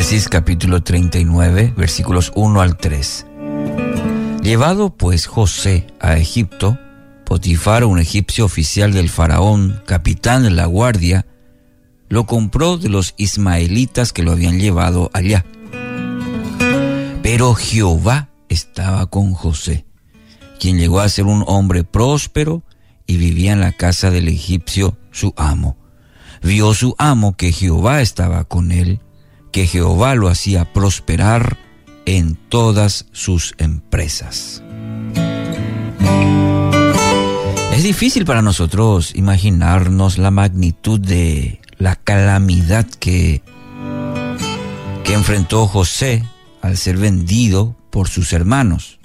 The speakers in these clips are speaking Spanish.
Génesis capítulo 39, versículos 1 al 3. Llevado pues José a Egipto, Potifar, un egipcio oficial del faraón, capitán de la guardia, lo compró de los ismaelitas que lo habían llevado allá. Pero Jehová estaba con José, quien llegó a ser un hombre próspero y vivía en la casa del egipcio su amo. Vio su amo que Jehová estaba con él, que Jehová lo hacía prosperar en todas sus empresas. Es difícil para nosotros imaginarnos la magnitud de la calamidad que, que enfrentó José al ser vendido por sus hermanos.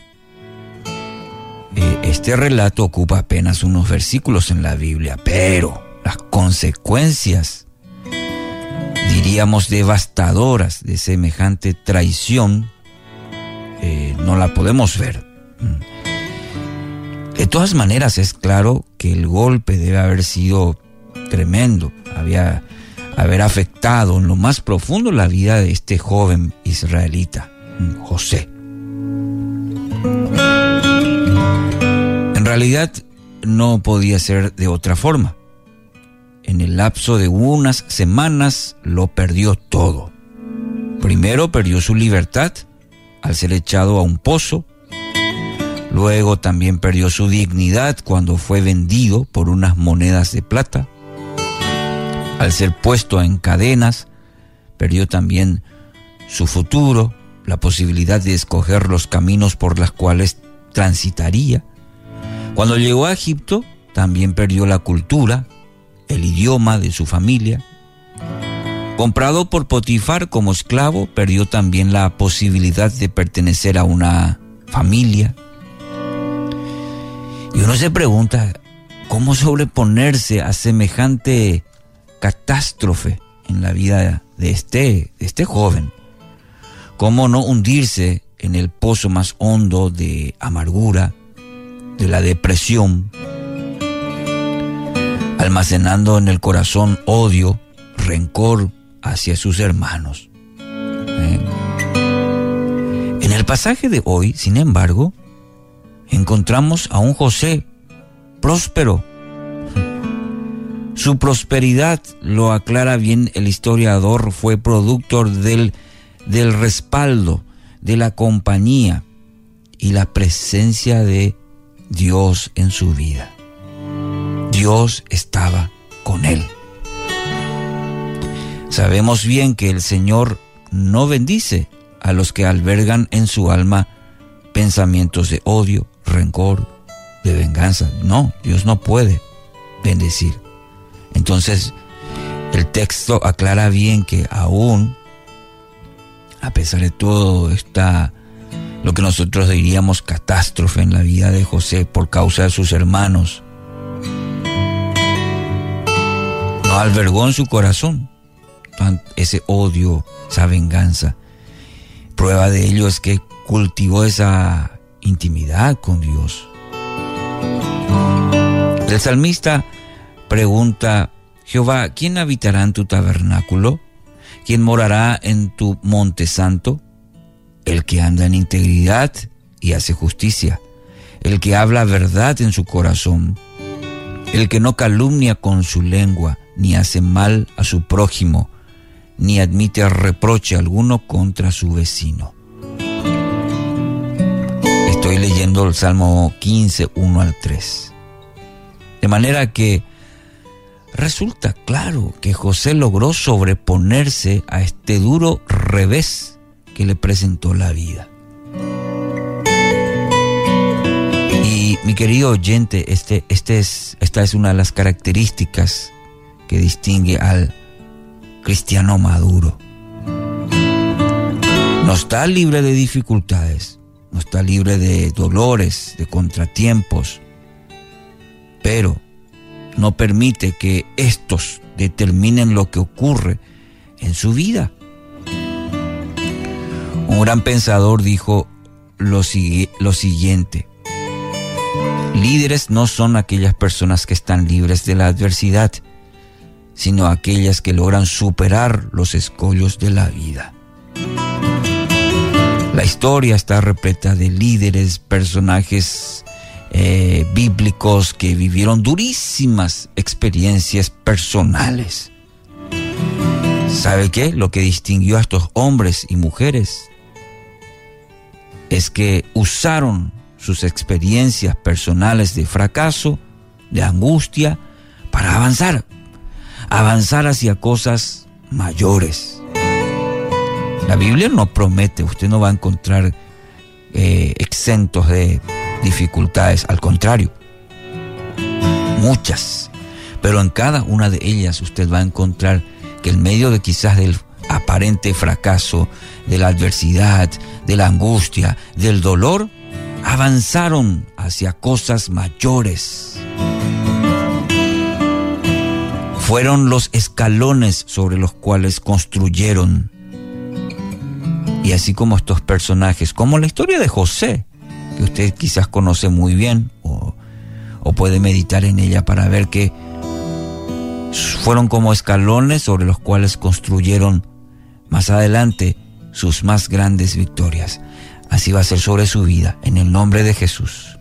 Eh, este relato ocupa apenas unos versículos en la Biblia, pero las consecuencias, diríamos, devastadoras de semejante traición, eh, no la podemos ver. De todas maneras, es claro que el golpe debe haber sido tremendo, había haber afectado en lo más profundo la vida de este joven israelita, José. En realidad no podía ser de otra forma. En el lapso de unas semanas lo perdió todo. Primero perdió su libertad al ser echado a un pozo, Luego también perdió su dignidad cuando fue vendido por unas monedas de plata. Al ser puesto en cadenas, perdió también su futuro, la posibilidad de escoger los caminos por los cuales transitaría. Cuando llegó a Egipto, también perdió la cultura, el idioma de su familia. Comprado por Potifar como esclavo, perdió también la posibilidad de pertenecer a una familia. Y uno se pregunta, ¿cómo sobreponerse a semejante catástrofe en la vida de este, de este joven? ¿Cómo no hundirse en el pozo más hondo de amargura, de la depresión, almacenando en el corazón odio, rencor hacia sus hermanos? ¿Eh? En el pasaje de hoy, sin embargo, encontramos a un José próspero. Su prosperidad, lo aclara bien el historiador, fue producto del, del respaldo, de la compañía y la presencia de Dios en su vida. Dios estaba con él. Sabemos bien que el Señor no bendice a los que albergan en su alma pensamientos de odio, rencor, de venganza. No, Dios no puede bendecir. Entonces, el texto aclara bien que aún, a pesar de todo, está lo que nosotros diríamos catástrofe en la vida de José por causa de sus hermanos, albergó en su corazón ese odio, esa venganza. Prueba de ello es que cultivó esa intimidad con Dios. El salmista pregunta, Jehová, ¿quién habitará en tu tabernáculo? ¿Quién morará en tu monte santo? El que anda en integridad y hace justicia, el que habla verdad en su corazón, el que no calumnia con su lengua, ni hace mal a su prójimo, ni admite reproche alguno contra su vecino. Estoy leyendo el Salmo 15, 1 al 3. De manera que resulta claro que José logró sobreponerse a este duro revés que le presentó la vida. Y mi querido oyente, este, este es, esta es una de las características que distingue al cristiano maduro. No está libre de dificultades, no está libre de dolores, de contratiempos, pero no permite que estos determinen lo que ocurre en su vida. Un gran pensador dijo lo, lo siguiente, líderes no son aquellas personas que están libres de la adversidad, sino aquellas que logran superar los escollos de la vida. historia está repleta de líderes, personajes eh, bíblicos que vivieron durísimas experiencias personales. ¿Sabe qué? Lo que distinguió a estos hombres y mujeres es que usaron sus experiencias personales de fracaso, de angustia, para avanzar, avanzar hacia cosas mayores. La Biblia no promete, usted no va a encontrar eh, exentos de dificultades, al contrario, muchas, pero en cada una de ellas usted va a encontrar que en medio de quizás del aparente fracaso, de la adversidad, de la angustia, del dolor, avanzaron hacia cosas mayores. Fueron los escalones sobre los cuales construyeron. Y así como estos personajes, como la historia de José, que usted quizás conoce muy bien o, puede meditar en ella para ver que fueron como escalones sobre los cuales construyeron más adelante sus más grandes victorias. Así va a ser sobre su vida, en el nombre de Jesús.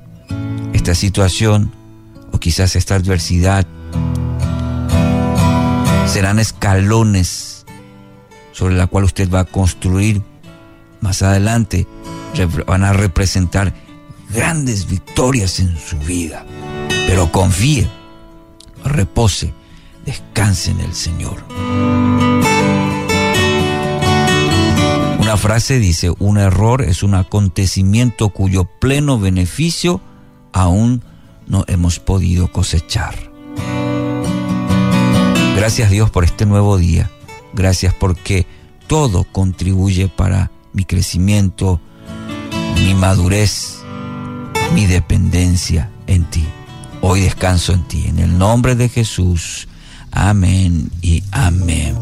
Esta situación o quizás esta adversidad serán escalones sobre la cual usted va a construir más adelante, van a representar grandes victorias en su vida. Pero confíe, repose, descanse en el Señor. Una frase dice, un error es un acontecimiento cuyo pleno beneficio aún no hemos podido cosechar. Gracias Dios por este nuevo día. Gracias porque todo contribuye para mi crecimiento, mi madurez, mi dependencia en ti. Hoy descanso en ti. En el nombre de Jesús. Amén y amén.